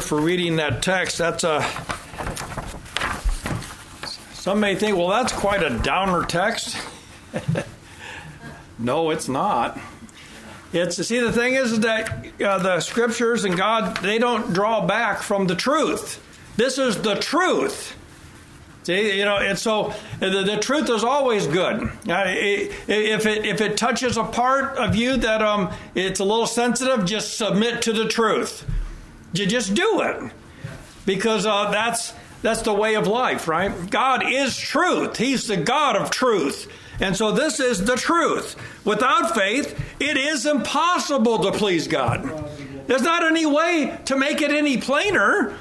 for reading that text. That's a. Some may think, well, that's quite a downer text. no, it's not. It's see the thing is that uh, the scriptures and God they don't draw back from the truth. This is the truth. See, you know, and so the, the truth is always good. Uh, if it if it touches a part of you that um it's a little sensitive, just submit to the truth. You just do it because uh, that's that's the way of life, right? God is truth. He's the God of truth. And so this is the truth. Without faith, it is impossible to please God. There's not any way to make it any plainer.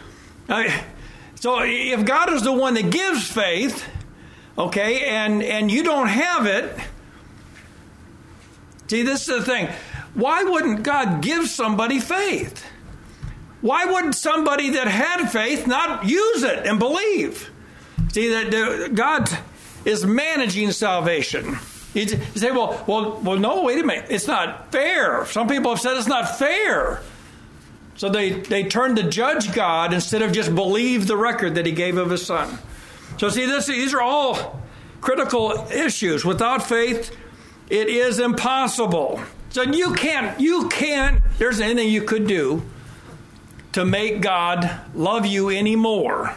So if God is the one that gives faith, okay, and and you don't have it, see this is the thing. Why wouldn't God give somebody faith? Why would somebody that had faith not use it and believe? See that God is managing salvation. You say, well, well, well, no, wait a minute. It's not fair. Some people have said it's not fair. So they, they turn to judge God instead of just believe the record that He gave of His Son. So, see, this, these are all critical issues. Without faith, it is impossible. So you can't, you can't, there's anything you could do to make God love you anymore.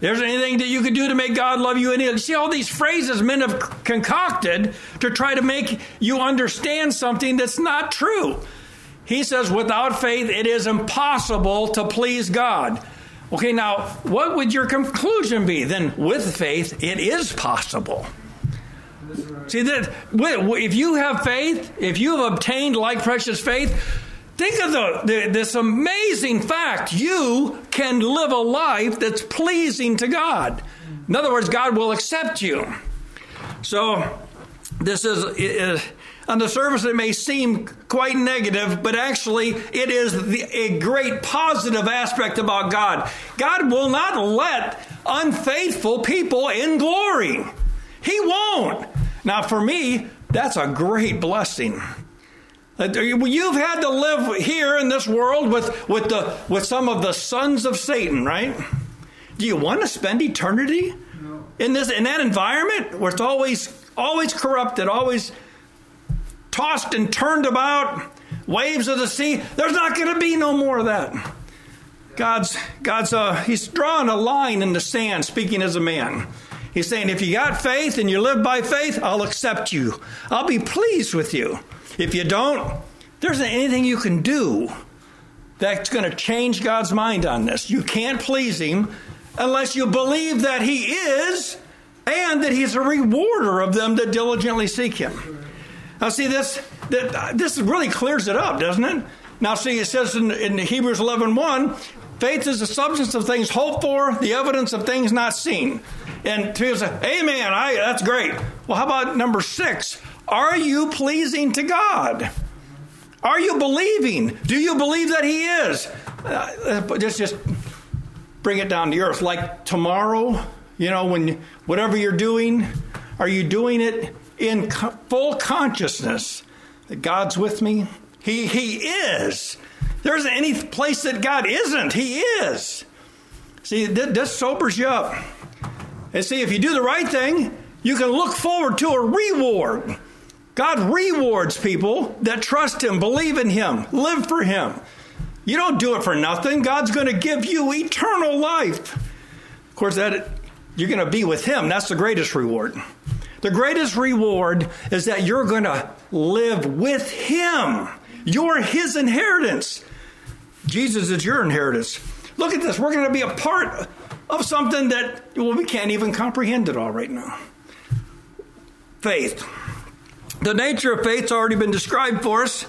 There's anything that you could do to make God love you any. See all these phrases men have concocted to try to make you understand something that's not true. He says, without faith, it is impossible to please God. Okay, now, what would your conclusion be? Then, with faith, it is possible. See that if you have faith, if you have obtained like precious faith, Think of the, the, this amazing fact. You can live a life that's pleasing to God. In other words, God will accept you. So, this is, on the surface, it may seem quite negative, but actually, it is the, a great positive aspect about God. God will not let unfaithful people in glory. He won't. Now, for me, that's a great blessing. Uh, you've had to live here in this world with, with, the, with some of the sons of Satan, right? Do you want to spend eternity in this in that environment where it's always always corrupted, always tossed and turned about, waves of the sea? There's not going to be no more of that. God's God's uh, he's drawing a line in the sand, speaking as a man. He's saying, if you got faith and you live by faith, I'll accept you. I'll be pleased with you. If you don't, there isn't anything you can do that's going to change God's mind on this. You can't please Him unless you believe that He is and that He's a rewarder of them that diligently seek Him. Now, see, this, this really clears it up, doesn't it? Now, see, it says in, in Hebrews 11 1, faith is the substance of things hoped for, the evidence of things not seen. And people say, Amen, I, that's great. Well, how about number six? Are you pleasing to God? Are you believing? Do you believe that He is? Uh, just, just bring it down to earth. Like tomorrow, you know, when whatever you're doing, are you doing it in co- full consciousness that God's with me? He He is. There isn't any place that God isn't. He is. See, this sobers you up. And see, if you do the right thing, you can look forward to a reward. God rewards people that trust Him, believe in Him, live for Him. You don't do it for nothing. God's going to give you eternal life. Of course, that you're going to be with Him. That's the greatest reward. The greatest reward is that you're going to live with Him. You're His inheritance. Jesus is your inheritance. Look at this. We're going to be a part of something that, well, we can't even comprehend it all right now. Faith. The nature of faith's already been described for us.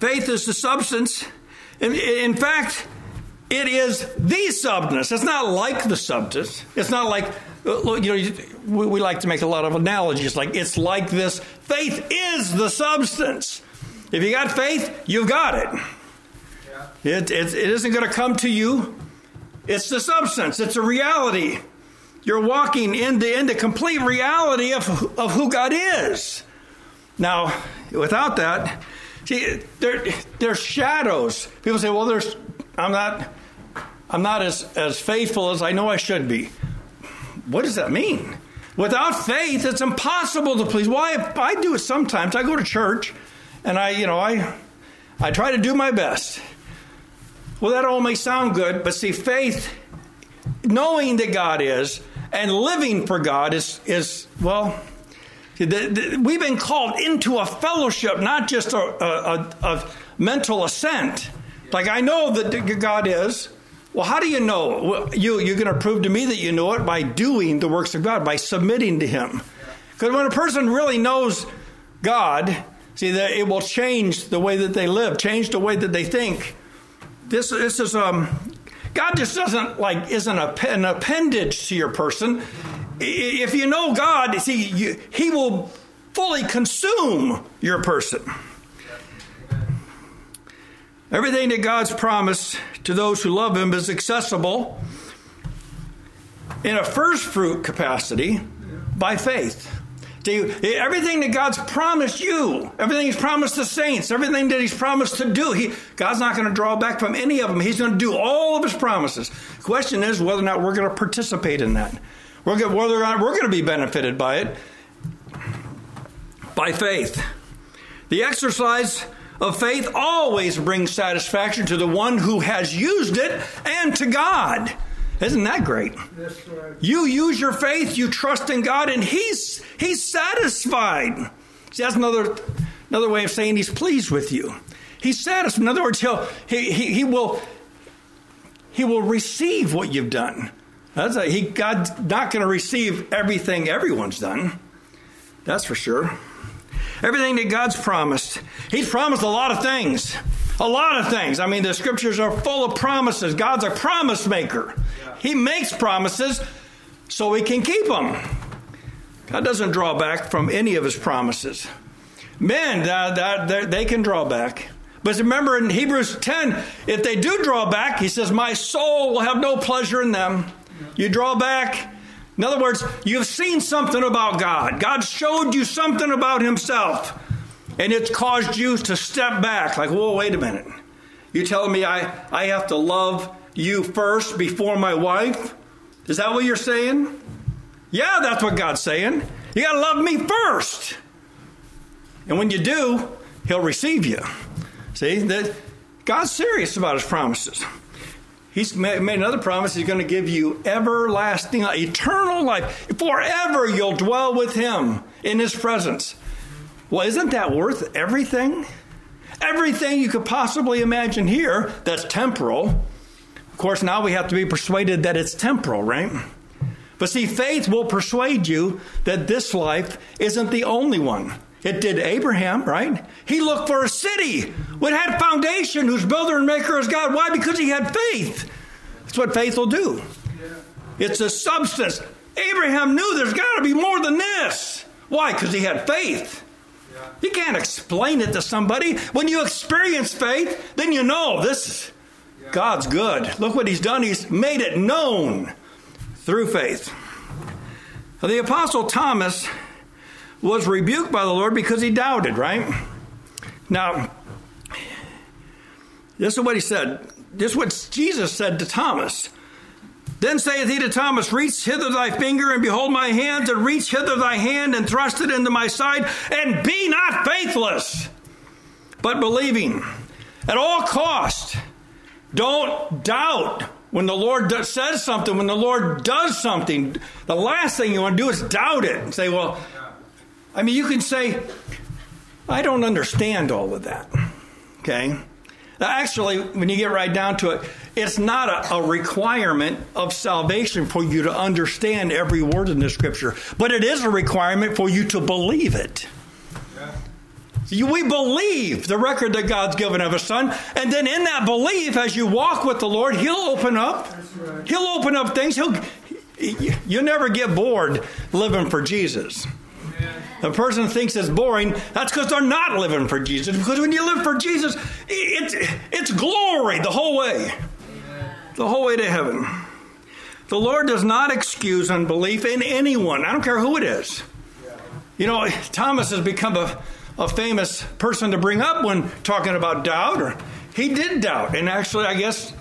Faith is the substance. In, in fact, it is the substance. It's not like the substance. It's not like, uh, you know, we like to make a lot of analogies. Like, it's like this. Faith is the substance. If you got faith, you've got it. It, it, it isn't going to come to you, it's the substance, it's a reality. You're walking into, into complete reality of, of who God is. Now, without that, See, there, there's shadows. People say, well, there's, I'm not, I'm not as, as faithful as I know I should be. What does that mean? Without faith, it's impossible to please. Why? Well, I do it sometimes. I go to church, and I, you know, I, I try to do my best. Well, that all may sound good, but see, faith, knowing that God is and living for God is, is well, the, the, we've been called into a fellowship, not just a, a, a, mental assent. Like I know that God is. Well, how do you know? You you're going to prove to me that you know it by doing the works of God, by submitting to Him. Because when a person really knows God, see that it will change the way that they live, change the way that they think. This this is um, God just doesn't like isn't a, an appendage to your person. If you know God, see, you, He will fully consume your person. Everything that God's promised to those who love Him is accessible in a first fruit capacity by faith. Everything that God's promised you, everything He's promised the saints, everything that He's promised to do, he, God's not going to draw back from any of them. He's going to do all of His promises. Question is whether or not we're going to participate in that. We're going, whether or not we're going to be benefited by it by faith. The exercise of faith always brings satisfaction to the one who has used it and to God. Isn't that great? You use your faith, you trust in God, and He's He's satisfied. See, that's another another way of saying He's pleased with you. He's satisfied. In other words, He'll He, he, he will He will receive what you've done. That's a, he, God's not going to receive everything everyone's done. That's for sure. Everything that God's promised. He's promised a lot of things. A lot of things. I mean, the scriptures are full of promises. God's a promise maker. He makes promises so we can keep them. God doesn't draw back from any of his promises. Men, uh, they can draw back. But remember in Hebrews 10, if they do draw back, he says, My soul will have no pleasure in them. You draw back. In other words, you've seen something about God. God showed you something about Himself. And it's caused you to step back, like, whoa, wait a minute. You telling me I, I have to love you first before my wife? Is that what you're saying? Yeah, that's what God's saying. You got to love me first. And when you do, He'll receive you. See, that God's serious about His promises. He's made another promise. He's going to give you everlasting, eternal life. Forever you'll dwell with Him in His presence. Well, isn't that worth everything? Everything you could possibly imagine here that's temporal. Of course, now we have to be persuaded that it's temporal, right? But see, faith will persuade you that this life isn't the only one. It did Abraham, right? He looked for a city which had foundation, whose builder and maker is God. Why? Because he had faith. That's what faith will do. It's a substance. Abraham knew there's got to be more than this. Why? Because he had faith. You can't explain it to somebody. When you experience faith, then you know this is God's good. Look what he's done. He's made it known through faith. The Apostle Thomas was rebuked by the Lord because he doubted, right? Now, this is what he said. This is what Jesus said to Thomas. Then saith he to Thomas, Reach hither thy finger, and behold my hands, and reach hither thy hand, and thrust it into my side, and be not faithless, but believing. At all cost, don't doubt when the Lord says something, when the Lord does something. The last thing you want to do is doubt it and say, Well, I mean, you can say, I don't understand all of that. Okay? Actually, when you get right down to it, it's not a, a, requirement of salvation for you to understand every word in the scripture, but it is a requirement for you to believe it. Yeah. We believe the record that God's given of His Son, and then in that belief, as you walk with the Lord, He'll open up. Right. He'll open up things. He'll. You never get bored living for Jesus a person thinks it's boring, that's because they're not living for Jesus. Because when you live for Jesus, it's, it's glory the whole way, the whole way to heaven. The Lord does not excuse unbelief in anyone. I don't care who it is. You know, Thomas has become a, a famous person to bring up when talking about doubt, or he did doubt. And actually, I guess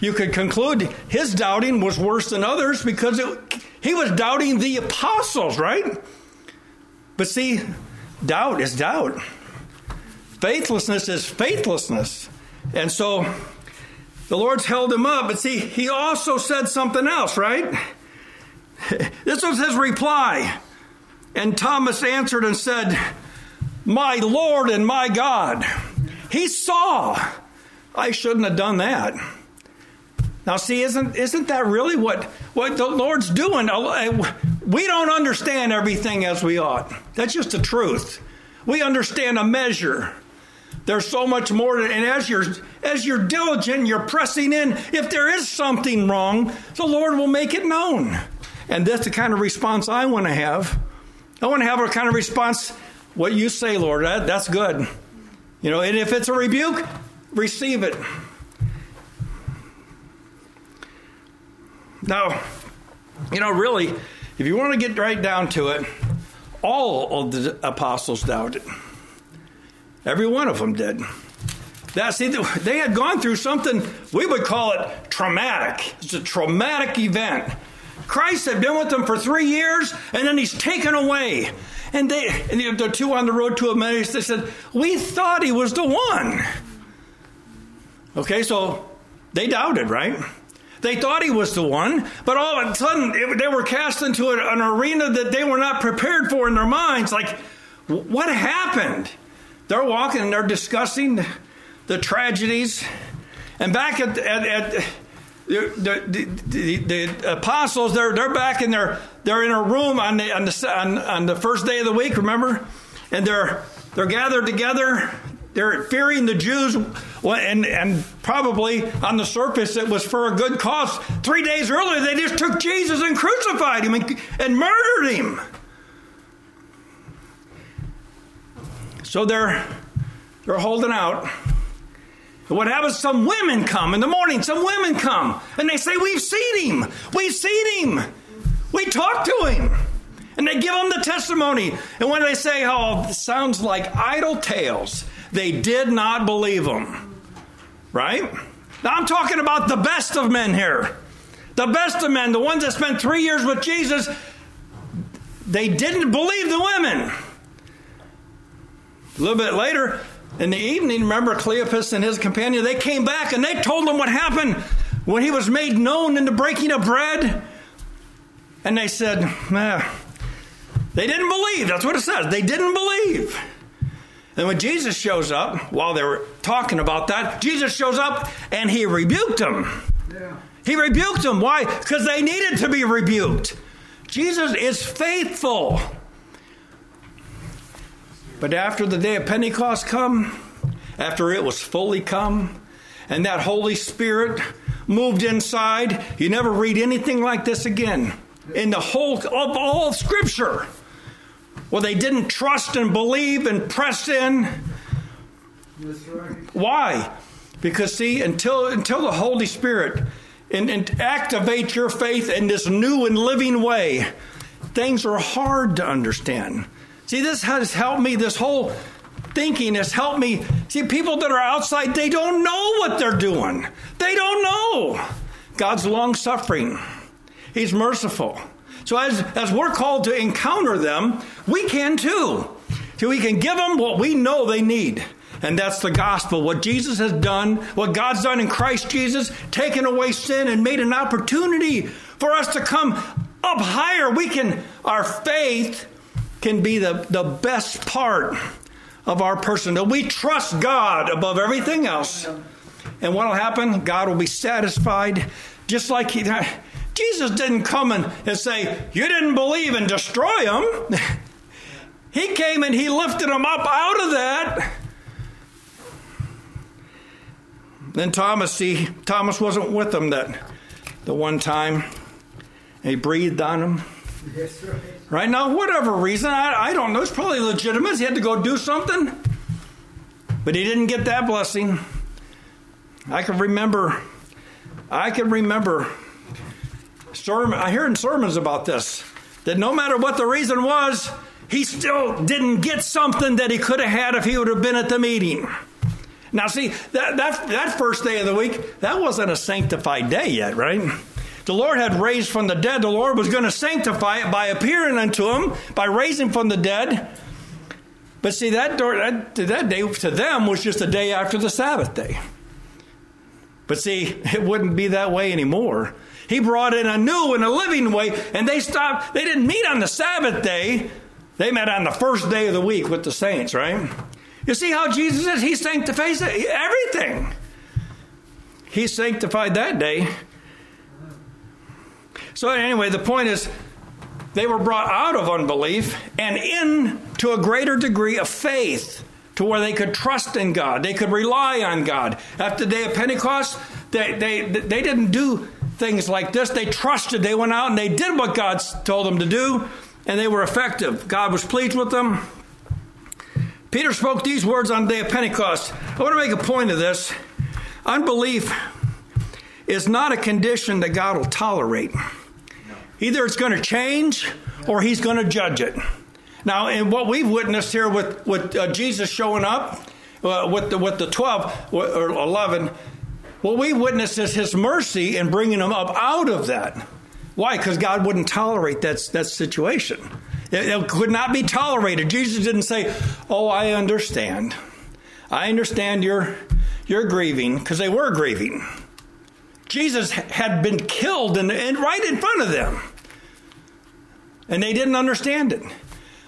you could conclude his doubting was worse than others because it, he was doubting the apostles, right? But see, doubt is doubt. Faithlessness is faithlessness. And so the Lord's held him up. But see, he also said something else, right? This was his reply. And Thomas answered and said, My Lord and my God. He saw. I shouldn't have done that. Now, see, isn't, isn't that really what, what the Lord's doing? Uh, We don't understand everything as we ought. That's just the truth. We understand a measure. There's so much more, and as you're as you're diligent, you're pressing in. If there is something wrong, the Lord will make it known. And that's the kind of response I want to have. I want to have a kind of response. What you say, Lord, that, that's good. You know, and if it's a rebuke, receive it. Now, you know, really, if you want to get right down to it, all of the apostles doubted. Every one of them did. That, see, they had gone through something, we would call it traumatic. It's a traumatic event. Christ had been with them for three years, and then he's taken away. And they, and the two on the road to Emmaus, they said, We thought he was the one. Okay, so they doubted, right? They thought he was the one, but all of a sudden it, they were cast into an, arena that they were not prepared for in their minds. Like, what happened? They're walking and they're discussing the tragedies. And back at, at, at the, the, the, the, apostles, they're, they're back in their, they're in a room on the, on, the, on, on the first day of the week, remember? And they're, they're gathered together. They're fearing the Jews, and, and probably on the surface it was for a good cause. Three days earlier, they just took Jesus and crucified him and, and murdered him. So they're, they're holding out. What happens? Some women come in the morning, some women come, and they say, We've seen him. We've seen him. We talked to him. And they give them the testimony. And when they say, Oh, sounds like idle tales, they did not believe them. Right? Now I'm talking about the best of men here. The best of men, the ones that spent three years with Jesus, they didn't believe the women. A little bit later, in the evening, remember Cleopas and his companion, they came back and they told him what happened when he was made known in the breaking of bread. And they said, nah, they didn't believe. That's what it says. They didn't believe. And when Jesus shows up, while they were talking about that, Jesus shows up and he rebuked them. Yeah. He rebuked them. Why? Because they needed to be rebuked. Jesus is faithful. But after the day of Pentecost come, after it was fully come, and that Holy Spirit moved inside, you never read anything like this again in the whole of all of Scripture. Well, they didn't trust and believe and press in. Right. Why? Because see, until until the Holy Spirit and, and activate your faith in this new and living way, things are hard to understand. See, this has helped me, this whole thinking has helped me. See, people that are outside, they don't know what they're doing. They don't know. God's long suffering, He's merciful. So, as, as we're called to encounter them, we can too. So, we can give them what we know they need. And that's the gospel. What Jesus has done, what God's done in Christ Jesus, taken away sin and made an opportunity for us to come up higher. We can, our faith can be the, the best part of our person. That we trust God above everything else. And what will happen? God will be satisfied. Just like he, Jesus didn't come and, say, You didn't believe and destroy them. he came and he lifted them up out of that. Then Thomas, see, Thomas wasn't with them that the one time. He breathed on him. Yes, right. Right now, whatever reason, I, I don't know. It's probably legitimate. He had to go do something. But he didn't get that blessing. I can remember, I can remember, sermon, I hear in sermons about this, that no matter what the reason was, he still didn't get something that he could have had if he would have been at the meeting. Now, see, that, that, that first day of the week, that wasn't a sanctified day yet, right? The Lord had raised from the dead. The Lord was going to sanctify it by appearing unto him, by raising from the dead. But see, that, that, that day to them was just a day after the Sabbath day. But see, it wouldn't be that way anymore. He brought in a new and a living way, and they stopped. They didn't meet on the Sabbath day. They met on the first day of the week with the saints, right? You see how Jesus is? He sanctifies everything. He sanctified that day. So, anyway, the point is they were brought out of unbelief and into a greater degree of faith to where they could trust in God. They could rely on God. After the day of Pentecost, they, they, they didn't do things like this. They trusted. They went out and they did what God told them to do, and they were effective. God was pleased with them. Peter spoke these words on the day of Pentecost. I want to make a point of this. Unbelief is not a condition that God will tolerate. Either it's going to change or he's going to judge it. Now, in what we've witnessed here with, with uh, Jesus showing up, uh, with, the, with the 12 or 11, what we witnessed is his mercy in bringing them up out of that. Why? Because God wouldn't tolerate that, that situation. It, it could not be tolerated. Jesus didn't say, Oh, I understand. I understand you're, you're grieving, because they were grieving. Jesus had been killed and right in front of them. And they didn't understand it.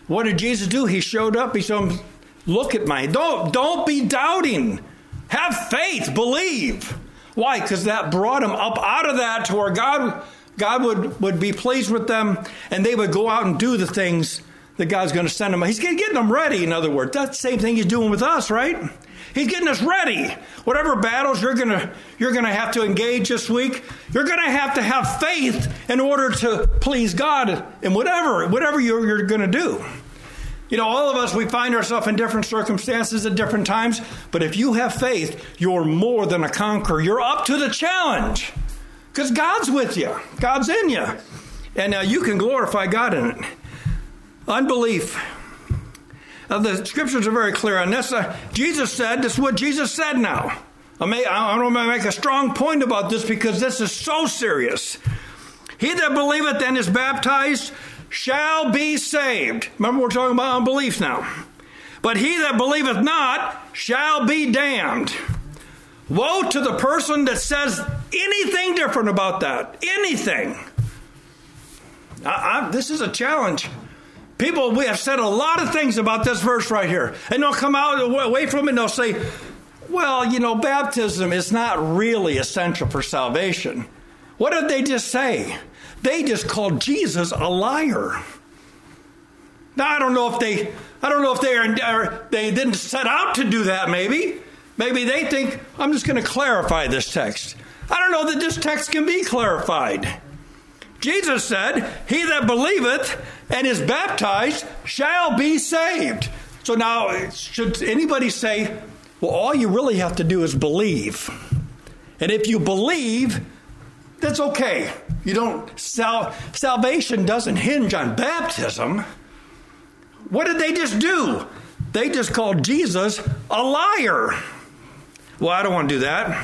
What did Jesus do? He showed up. He said, Look at my. Don't, don't be doubting. Have faith. Believe. Why? Because that brought them up out of that to where God, God would, would be pleased with them and they would go out and do the things that God's going to send them. He's getting them ready, in other words. That's the same thing He's doing with us, right? He's getting us ready. Whatever battles you're gonna you're gonna have to engage this week, you're gonna have to have faith in order to please God in whatever whatever you're, you're gonna do. You know, all of us we find ourselves in different circumstances at different times, but if you have faith, you're more than a conqueror. You're up to the challenge because God's with you. God's in you, and uh, you can glorify God in it. Unbelief uh, the scriptures are very clear on this. Uh, Jesus said, this is what Jesus said now. I, may, I want to make a strong point about this because this is so serious. He that believeth and is baptized shall be saved. Remember, we're talking about unbelief now. But he that believeth not shall be damned. Woe to the person that says anything different about that. Anything. I, I, this is a challenge. People, we have said a lot of things about this verse right here. And they'll come out away from it and they'll say, well, you know, baptism is not really essential for salvation. What did they just say? They just called Jesus a liar. Now I don't know if they I don't know if they are they didn't set out to do that maybe. Maybe they think I'm just going to clarify this text. I don't know that this text can be clarified. Jesus said, He that believeth and is baptized shall be saved. So now, should anybody say, well, all you really have to do is believe? And if you believe, that's okay. You don't, sal, salvation doesn't hinge on baptism. What did they just do? They just called Jesus a liar. Well, I don't want to do that.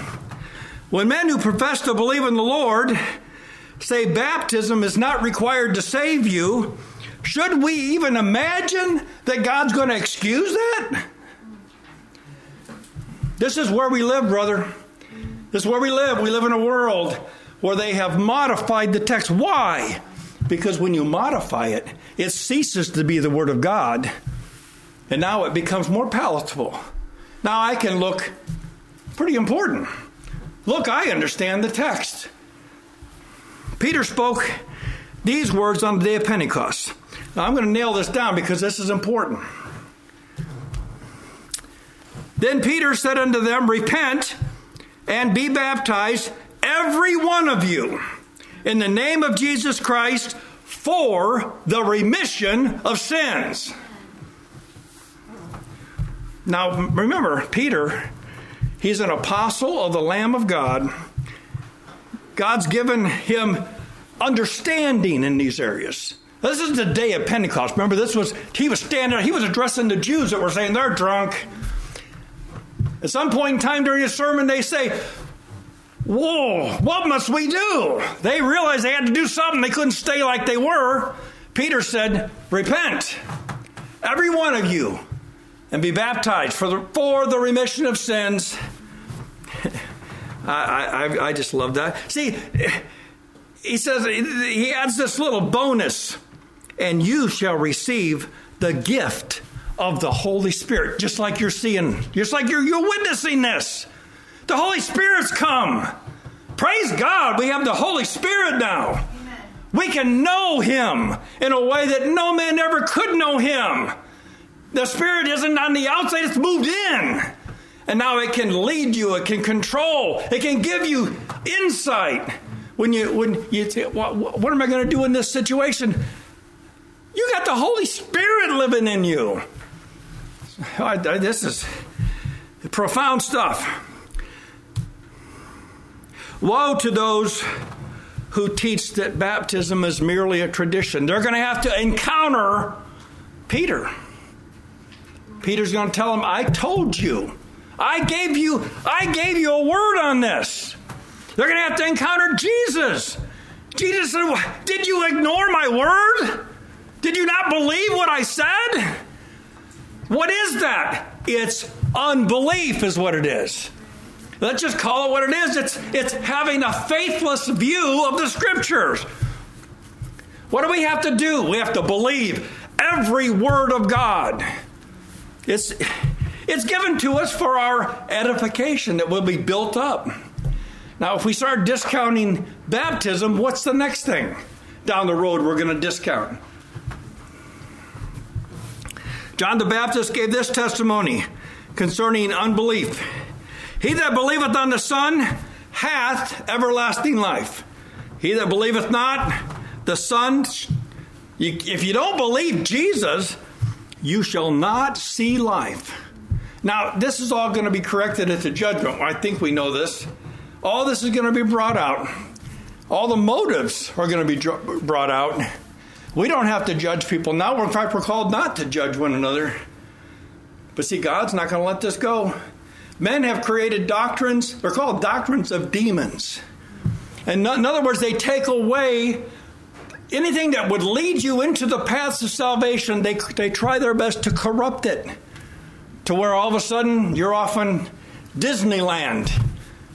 When men who profess to believe in the Lord say baptism is not required to save you, should we even imagine that God's going to excuse that? This is where we live, brother. This is where we live. We live in a world where they have modified the text. Why? Because when you modify it, it ceases to be the Word of God, and now it becomes more palatable. Now I can look pretty important. Look, I understand the text. Peter spoke these words on the day of Pentecost. Now, I'm going to nail this down because this is important. Then Peter said unto them, Repent and be baptized, every one of you, in the name of Jesus Christ for the remission of sins. Now, remember, Peter, he's an apostle of the Lamb of God God's given him understanding in these areas. This is the day of Pentecost. Remember, this was he was standing. He was addressing the Jews that were saying they're drunk. At some point in time during his sermon, they say, Whoa, what must we do? They realized they had to do something. They couldn't stay like they were. Peter said, Repent, every one of you, and be baptized for the, for the remission of sins. I, I, I just love that. See, he says, he adds this little bonus, and you shall receive the gift of the Holy Spirit, just like you're seeing, just like you're, you're witnessing this. The Holy Spirit's come. Praise God, we have the Holy Spirit now. Amen. We can know Him in a way that no man ever could know Him. The Spirit isn't on the outside, it's moved in. And now it can lead you, it can control, it can give you insight. When you when you say, what, what am I going to do in this situation? You got the Holy Spirit living in you. I, I, this is profound stuff. Woe to those who teach that baptism is merely a tradition. They're going to have to encounter Peter. Peter's going to tell them, "I told you. I gave you I gave you a word on this." They're going to have to encounter Jesus. Jesus said, "Did you ignore my word? Did you not believe what I said?" What is that? It's unbelief is what it is. Let's just call it what it is. It's, it's having a faithless view of the scriptures. What do we have to do? We have to believe every word of God. It's, it's given to us for our edification that will be built up. Now, if we start discounting baptism, what's the next thing down the road we're going to discount? John the Baptist gave this testimony concerning unbelief. He that believeth on the Son hath everlasting life. He that believeth not the Son, if you don't believe Jesus, you shall not see life. Now, this is all going to be corrected at the judgment. I think we know this. All this is going to be brought out. All the motives are going to be brought out. We don't have to judge people now. In fact, we're called not to judge one another. But see, God's not going to let this go. Men have created doctrines, they're called doctrines of demons. And in other words, they take away anything that would lead you into the paths of salvation, they, they try their best to corrupt it to where all of a sudden you're off on Disneyland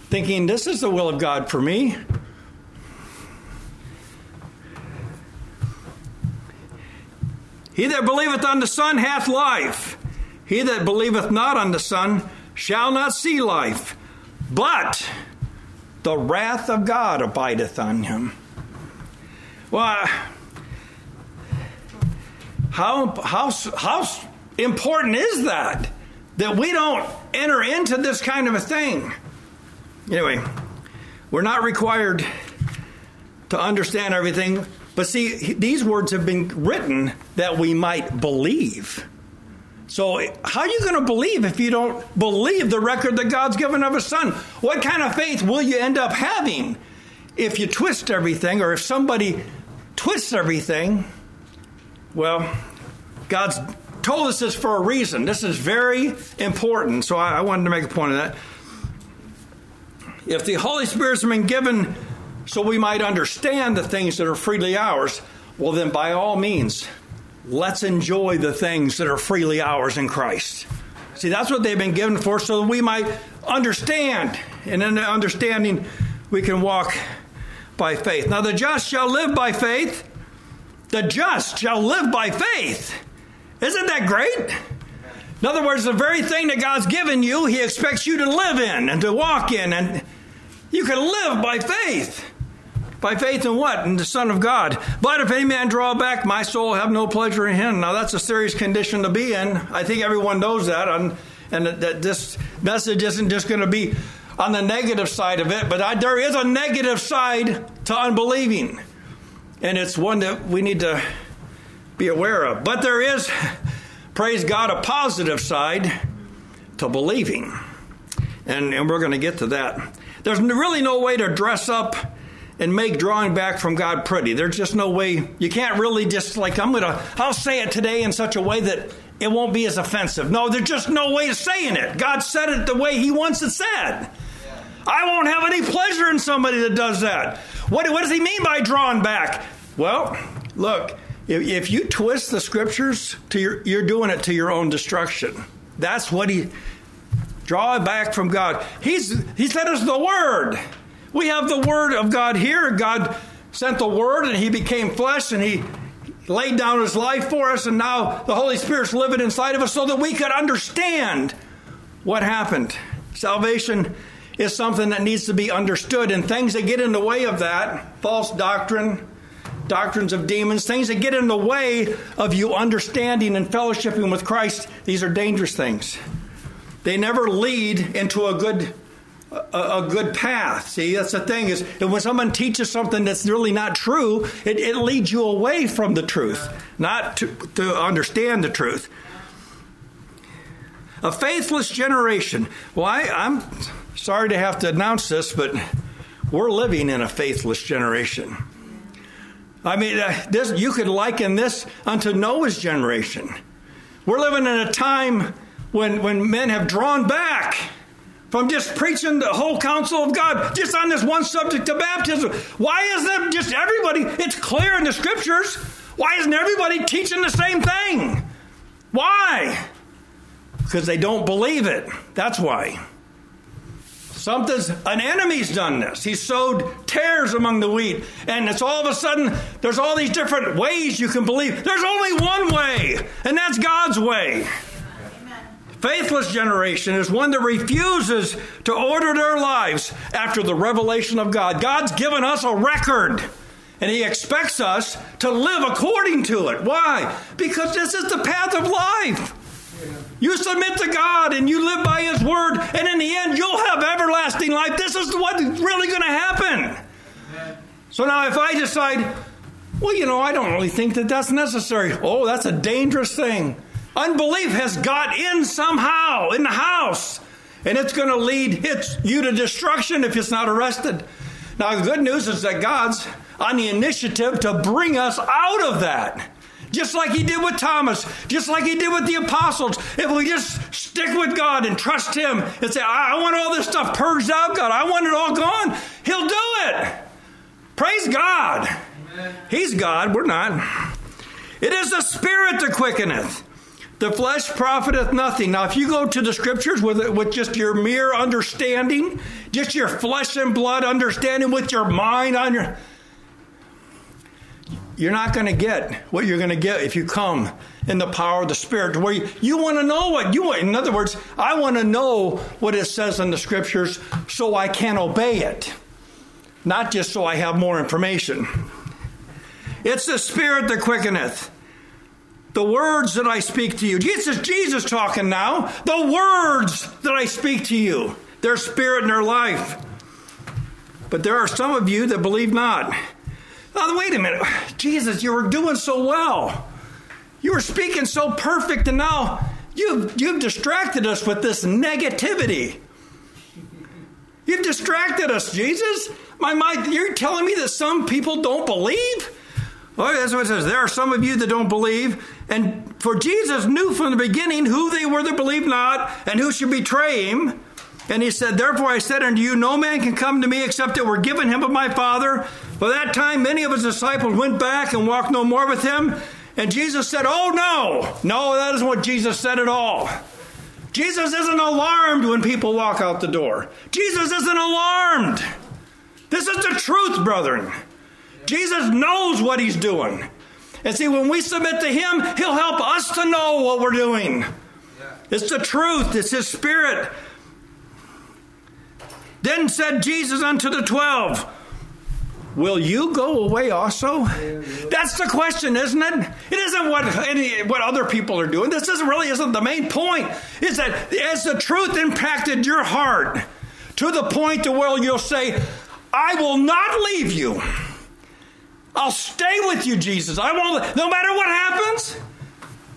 thinking, this is the will of God for me. He that believeth on the Son hath life. He that believeth not on the Son shall not see life, but the wrath of God abideth on him. Well, how, how, how important is that? That we don't enter into this kind of a thing. Anyway, we're not required to understand everything, but see, these words have been written that we might believe. So, how are you going to believe if you don't believe the record that God's given of His Son? What kind of faith will you end up having if you twist everything or if somebody twists everything? Well, God's told us this for a reason. This is very important. So, I, wanted to make a point of that. If the Holy Spirit's been given so we might understand the things that are freely ours, well, then by all means, let's enjoy the things that are freely ours in Christ. See, that's what they've been given for, so that we might understand. And in understanding, we can walk by faith. Now, the just shall live by faith. The just shall live by faith. Isn't that great? In other words, the very thing that God's given you, He expects you to live in and to walk in, and you can live by faith. By faith in what? In the Son of God. But if any man draw back, my soul have no pleasure in him. Now that's a serious condition to be in. I think everyone knows that. And, and that this message isn't just going to be on the negative side of it, but I, there is a negative side to unbelieving. And it's one that we need to be aware of. But there is, praise God, a positive side to believing. And, and we're going to get to that. There's really no way to dress up and make drawing back from God pretty. There's just no way, you can't really just like, I'm to, I'll say it today in such a way that it won't be as offensive. No, there's just no way of saying it. God said it the way He wants it said. I won't have any pleasure in somebody that does that. What, what does He mean by drawing back? Well, look, if, if you twist the scriptures to your, you're doing it to your own destruction. That's what He, draw back from God. He's, he sent us the Word. We have the Word of God here. God sent the Word and He became flesh and He laid down His life for us. And now the Holy Spirit's living inside of us so that we could understand what happened. Salvation is something that needs to be understood, and things that get in the way of that false doctrine, doctrines of demons, things that get in the way of you understanding and fellowshipping with Christ, these are dangerous things. They never lead into a good a, a, good path. See, that's the thing is when someone teaches something that's really not true, it, it leads you away from the truth, not to, to understand the truth. A faithless generation. Well, I, I'm sorry to have to announce this, but we're living in a faithless generation. I mean, uh, this, you could liken this unto Noah's generation. We're living in a time when, when men have drawn back from just preaching the whole counsel of God just on this one subject of baptism. Why isn't just everybody? It's clear in the scriptures. Why isn't everybody teaching the same thing? Why? Because they don't believe it. That's why. Something's an enemy's done this. He sowed tares among the wheat, and it's all of a sudden there's all these different ways you can believe. There's only one way, and that's God's way. Faithless generation is one that refuses to order their lives after the revelation of God. God's given us a record, and He expects us to live according to it. Why? Because this is the path of life. You submit to God and you live by His word, and in the end, you'll have everlasting life. This is what's really going to happen. So now, if I decide, well, you know, I don't really think that that's necessary, oh, that's a dangerous thing. Unbelief has got in somehow in the house, and it's going to lead you to destruction if it's not arrested. Now, the good news is that God's on the initiative to bring us out of that. Just like he did with Thomas, just like he did with the apostles. If we just stick with God and trust him and say, I want all this stuff purged out, God, I want it all gone, he'll do it. Praise God. Amen. He's God, we're not. It is the Spirit that quickeneth. The flesh profiteth nothing. Now, if you go to the scriptures with, with just your mere understanding, just your flesh and blood understanding with your mind on your. You're not going to get what you're going to get if you come in the power of the Spirit. Where you, you want to know what you want. In other words, I want to know what it says in the scriptures so I can obey it, not just so I have more information. It's the Spirit that quickeneth the words that I speak to you. Jesus, Jesus talking now. The words that I speak to you, their spirit and their life. But there are some of you that believe not. Now, wait a minute. Jesus, you were doing so well. You were speaking so perfect, and now you've, you've distracted us with this negativity. You've distracted us, Jesus. My mind, you're telling me that some people don't believe? Oh, well, that's what it says. There are some of you that don't believe. And for Jesus knew from the beginning who they were that believed not and who should betray him. And he said, Therefore I said unto you, no man can come to me except it were given him of my Father. By that time, many of his disciples went back and walked no more with him. And Jesus said, Oh, no. No, that isn't what Jesus said at all. Jesus isn't alarmed when people walk out the door. Jesus isn't alarmed. This is the truth, brethren. Jesus knows what he's doing. And see, when we submit to him, he'll help us to know what we're doing. It's the truth, it's his spirit. Then said Jesus unto the twelve, Will you go away also? That's the question, isn't it? It isn't what any, what other people are doing. This isn't really isn't the main point. Is that as the truth impacted your heart to the point to where you'll say, "I will not leave you." I'll stay with you, Jesus. I won't, no matter what happens,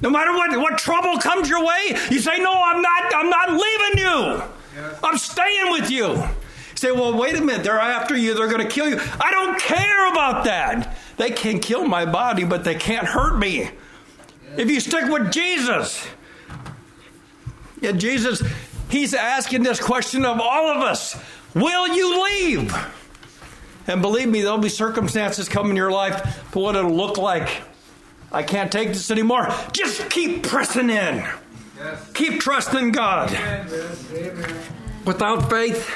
no matter what, what trouble comes your way, you say, No, I'm not, I'm not leaving you. I'm staying with you. say, well, wait a minute, they're after you, they're going to kill you. I don't care about that. They can kill my body, but they can't hurt me. If you stick with Jesus, yeah, Jesus, he's asking this question of all of us Will you leave? And believe me, there'll be circumstances come in your life, but what it'll look like. I can't take this anymore. Just keep pressing in. Yes. Keep trusting God. Amen. Without faith,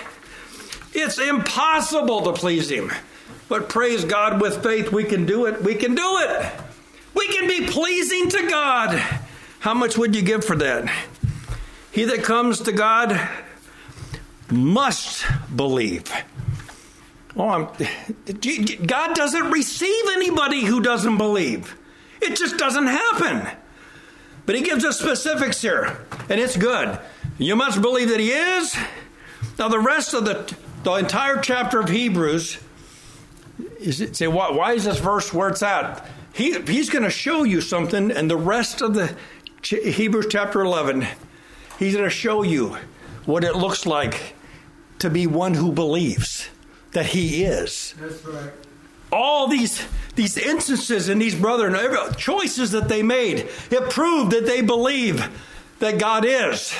it's impossible to please Him. But praise God, with faith, we can do it. We can do it. We can be pleasing to God. How much would you give for that? He that comes to God must believe. Oh, God doesn't receive anybody who doesn't believe. It just doesn't happen. But he gives us specifics here, and it's good. You must believe that he is. Now, the rest of the, the entire chapter of Hebrews, is it, say, why, why is this verse where it's at? He, he's going to show you something, and the rest of the Hebrews chapter 11, he's going to show you what it looks like to be one who believes that he is. That's right. All these these instances in these brethren, choices that they made, it proved that they believe that God is.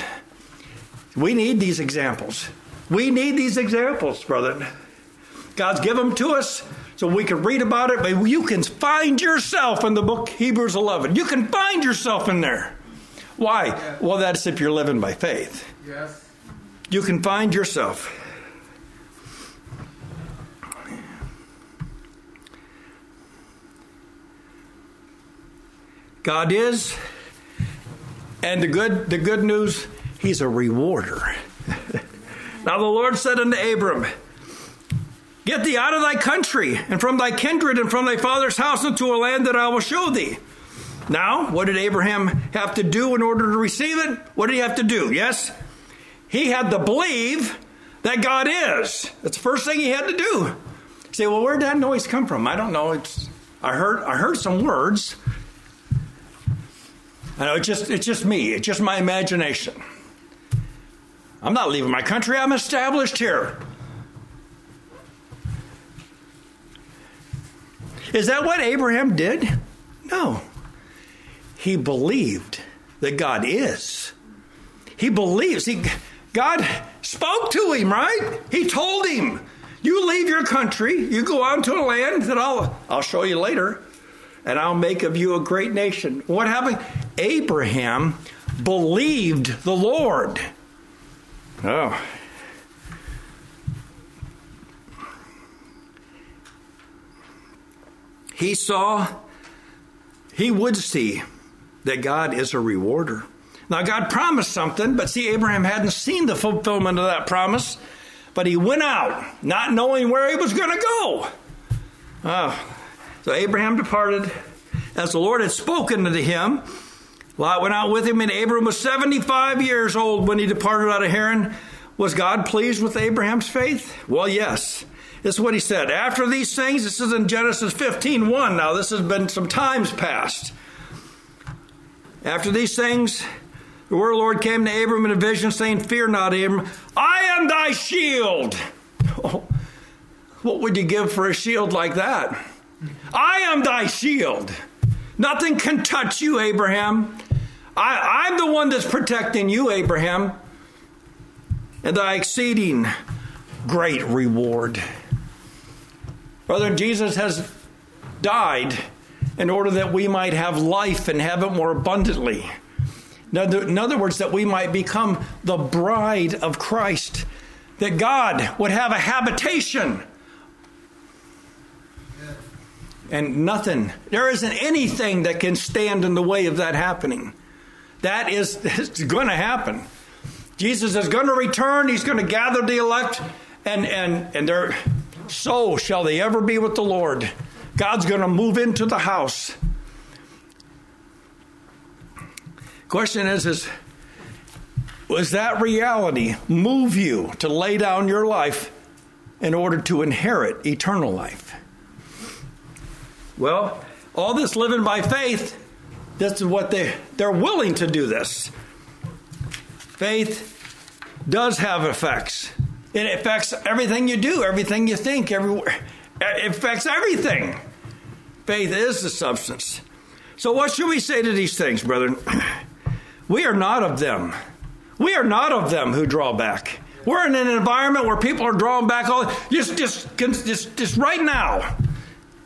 We need these examples. We need these examples, brother. God's given them to us so we can read about it, but you can find yourself in the book Hebrews 11. You can find yourself in there. Why? Well, that's if you're living by faith. Yes. You can find yourself. God is, and the good the good news, He's a rewarder. now the Lord said unto Abram, Get thee out of thy country, and from thy kindred, and from thy father's house, into a land that I will show thee. Now, what did Abraham have to do in order to receive it? What did he have to do? Yes? He had to believe that God is. That's the first thing he had to do. You say, well, where did that noise come from? I don't know. It's I heard I heard some words. I know it's just it's just me. It's just my imagination. I'm not leaving my country. I'm established here. Is that what Abraham did? No. He believed that God is. He believes. He, God spoke to him, right? He told him, You leave your country, you go on to a land that I'll, I'll show you later, and I'll make of you a great nation. What happened? Abraham believed the Lord. Oh. He saw, he would see that God is a rewarder. Now, God promised something, but see, Abraham hadn't seen the fulfillment of that promise. But he went out, not knowing where he was going to go. Oh. So Abraham departed as the Lord had spoken to him. Lot went out with him, and Abram was 75 years old when he departed out of Haran. Was God pleased with Abraham's faith? Well, yes. This is what he said. After these things, this is in Genesis 15 1. Now, this has been some times past. After these things, the word of the Lord came to Abram in a vision, saying, Fear not, Abram, I am thy shield. Oh, what would you give for a shield like that? I am thy shield. Nothing can touch you, Abraham. I, I'm the one that's protecting you, Abraham, and thy exceeding great reward. Brother, Jesus has died in order that we might have life and have it more abundantly. In other words, that we might become the bride of Christ, that God would have a habitation. And nothing, there isn't anything that can stand in the way of that happening. That is going to happen. Jesus is going to return, he's going to gather the elect, and, and, and they're, so shall they ever be with the Lord. God's going to move into the house. Question is, is was that reality move you to lay down your life in order to inherit eternal life? Well, all this living by faith, this is what they they're willing to do this. Faith does have effects. It affects everything you do, everything you think, everywhere. It affects everything. Faith is the substance. So, what should we say to these things, brethren? We are not of them. We are not of them who draw back. We're in an environment where people are drawing back all just just just just right now.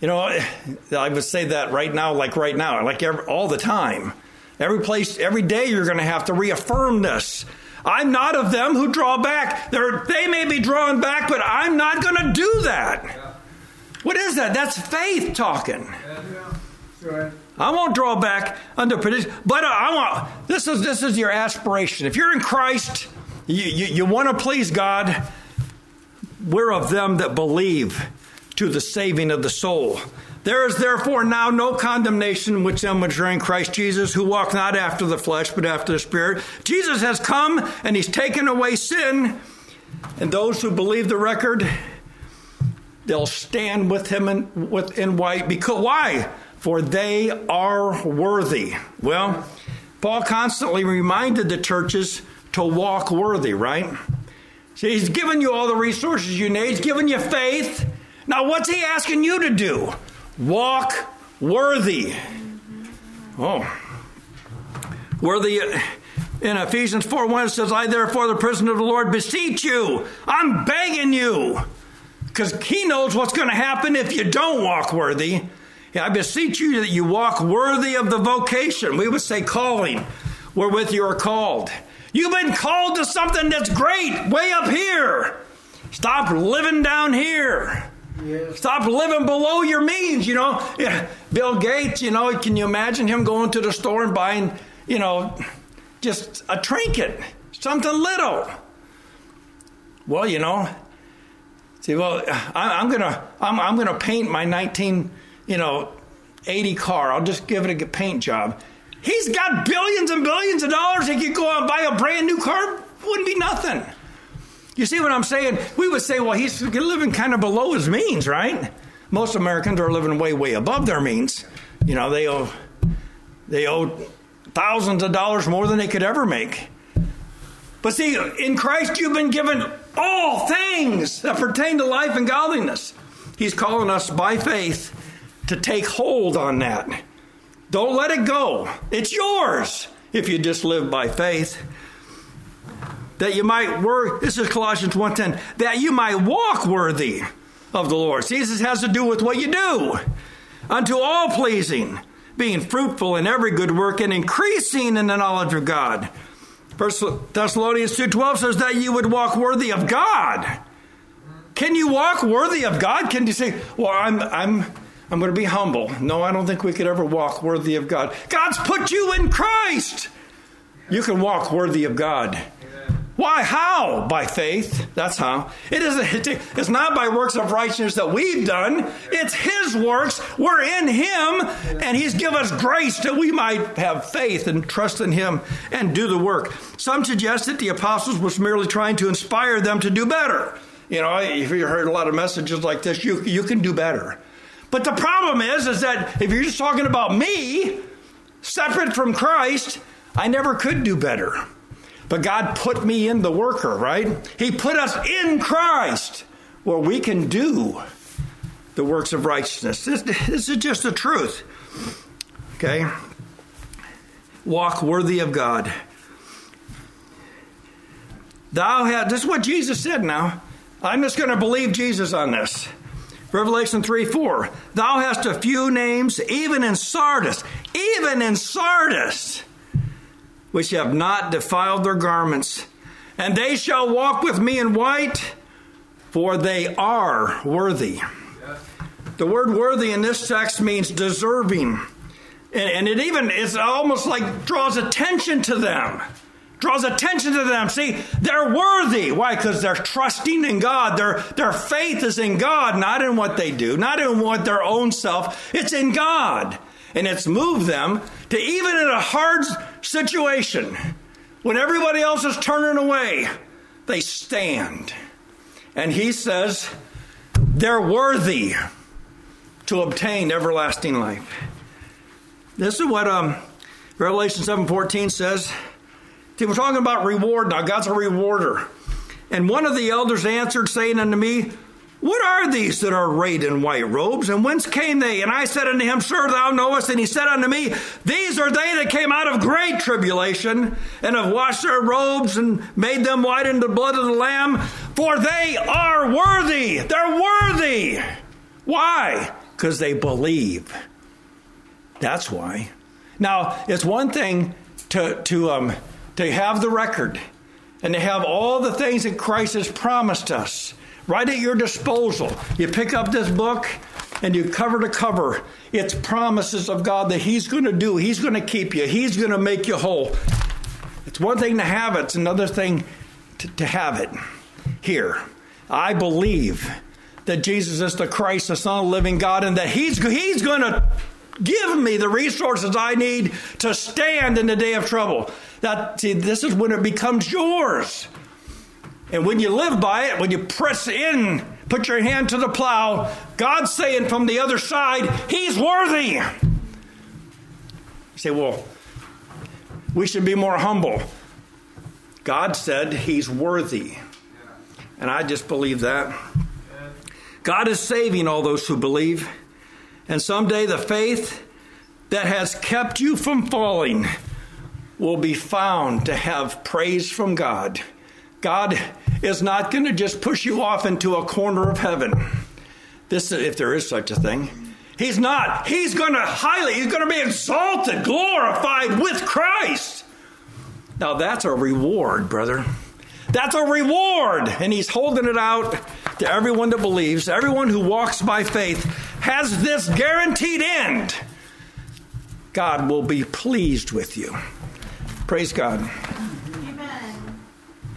You know, I would say that right now, like right now, like every, all the time. Every place, every day, you're going to have to reaffirm this. I'm not of them who draw back. They're, they may be drawn back, but I'm not going to do that. Yeah. What is that? That's faith talking. Yeah, yeah. I won't draw back under petition, but I want. This is this is your aspiration. If you're in Christ, you, you, you want to please God. We're of them that believe to the saving of the soul. There is therefore now no condemnation which them which are in Christ Jesus, who walk not after the flesh, but after the Spirit. Jesus has come and he's taken away sin, and those who believe the record, they'll stand with him in, with, in white. Because why? For they are worthy. Well, Paul constantly reminded the churches to walk worthy, right? See, he's given you all the resources you need. He's given you faith. Now, what's he asking you to do? Walk worthy. Oh. Worthy. Uh, in Ephesians 4 1, it says, I therefore, the prisoner of the Lord, beseech you. I'm begging you. Because he knows what's going to happen if you don't walk worthy. I beseech you that you walk worthy of the vocation. We would say calling, wherewith you are called. You've been called to something that's great, way up here. Stop living down here. Stop living below your means, you know. Yeah. Bill Gates, you know, can you imagine him going to the store and buying, you know, just a trinket, something little? Well, you know, see, well, I, am gonna, I'm, I'm gonna paint my 19, you know, 80 car. I'll just give it a paint job. He's got billions and billions of dollars. He could go out and buy a brand new car. Wouldn't be nothing. You see what I'm saying? We would say, well, he's living kind of below his means, right? Most Americans are living way, way above their means. You know, they owe they owe thousands of dollars more than they could ever make. But see, in Christ you've been given all things that pertain to life and godliness. He's calling us by faith to take hold on that. Don't let it go. It's yours if you just live by faith that you might work this is colossians 1.10 that you might walk worthy of the lord. See this has to do with what you do. Unto all pleasing being fruitful in every good work and increasing in the knowledge of god. First thessalonians 2.12 says that you would walk worthy of god. Can you walk worthy of god? Can you say well i'm i'm i'm going to be humble. No i don't think we could ever walk worthy of god. God's put you in christ. You can walk worthy of god why? How? By faith. That's how. It isn't. It's not by works of righteousness that we've done. It's His works. We're in Him, and He's given us grace that we might have faith and trust in Him and do the work. Some suggest that the apostles was merely trying to inspire them to do better. You know, if you heard a lot of messages like this, you you can do better. But the problem is, is that if you're just talking about me, separate from Christ, I never could do better. But God put me in the worker, right? He put us in Christ where we can do the works of righteousness. This, this is just the truth. Okay? Walk worthy of God. Thou hast, this is what Jesus said now. I'm just going to believe Jesus on this. Revelation 3 4. Thou hast a few names, even in Sardis, even in Sardis which have not defiled their garments. And they shall walk with me in white, for they are worthy. The word worthy in this text means deserving. And, it even, it's almost like draws attention to them. Draws attention to them. See, they're worthy. Why? Because they're trusting in God. Their, their faith is in God, not in what they do, not in what their own self. It's in God. And it's moved them to even in a hard situation, when everybody else is turning away, they stand. And he says, they're worthy to obtain everlasting life. This is what um, Revelation 7:14 says. See, we're talking about reward now. God's a rewarder. And one of the elders answered, saying unto me, what are these that are arrayed in white robes, and whence came they? And I said unto him, Sure, thou knowest. And he said unto me, These are they that came out of great tribulation, and have washed their robes, and made them white in the blood of the Lamb, for they are worthy. They're worthy. Why? Because they believe. That's why. Now, it's one thing to, to, um, to have the record and to have all the things that Christ has promised us right at your disposal. You pick up this book and you cover to cover. It's promises of God that He's going to do. He's going to keep you. He's going to make you whole. It's one thing to have it, it's another thing to, to have it. Here, I believe that Jesus is the Christ, the Son of the living God, and that He's, he's going to give me the resources I need to stand in the day of trouble. That see, this is when it becomes yours. And when you live by it, when you press in, put your hand to the plow, God's saying from the other side, He's worthy. You say, well, we should be more humble. God said He's worthy. And I just believe that. God is saving all those who believe. And someday the faith that has kept you from falling will be found to have praise from God. God is not going to just push you off into a corner of heaven. This, if there is such a thing. He's not. He's going to highly, he's going to be exalted, glorified with Christ. Now that's a reward, brother. That's a reward. And he's holding it out to everyone that believes, everyone who walks by faith has this guaranteed end. God will be pleased with you. Praise God.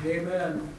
Amen.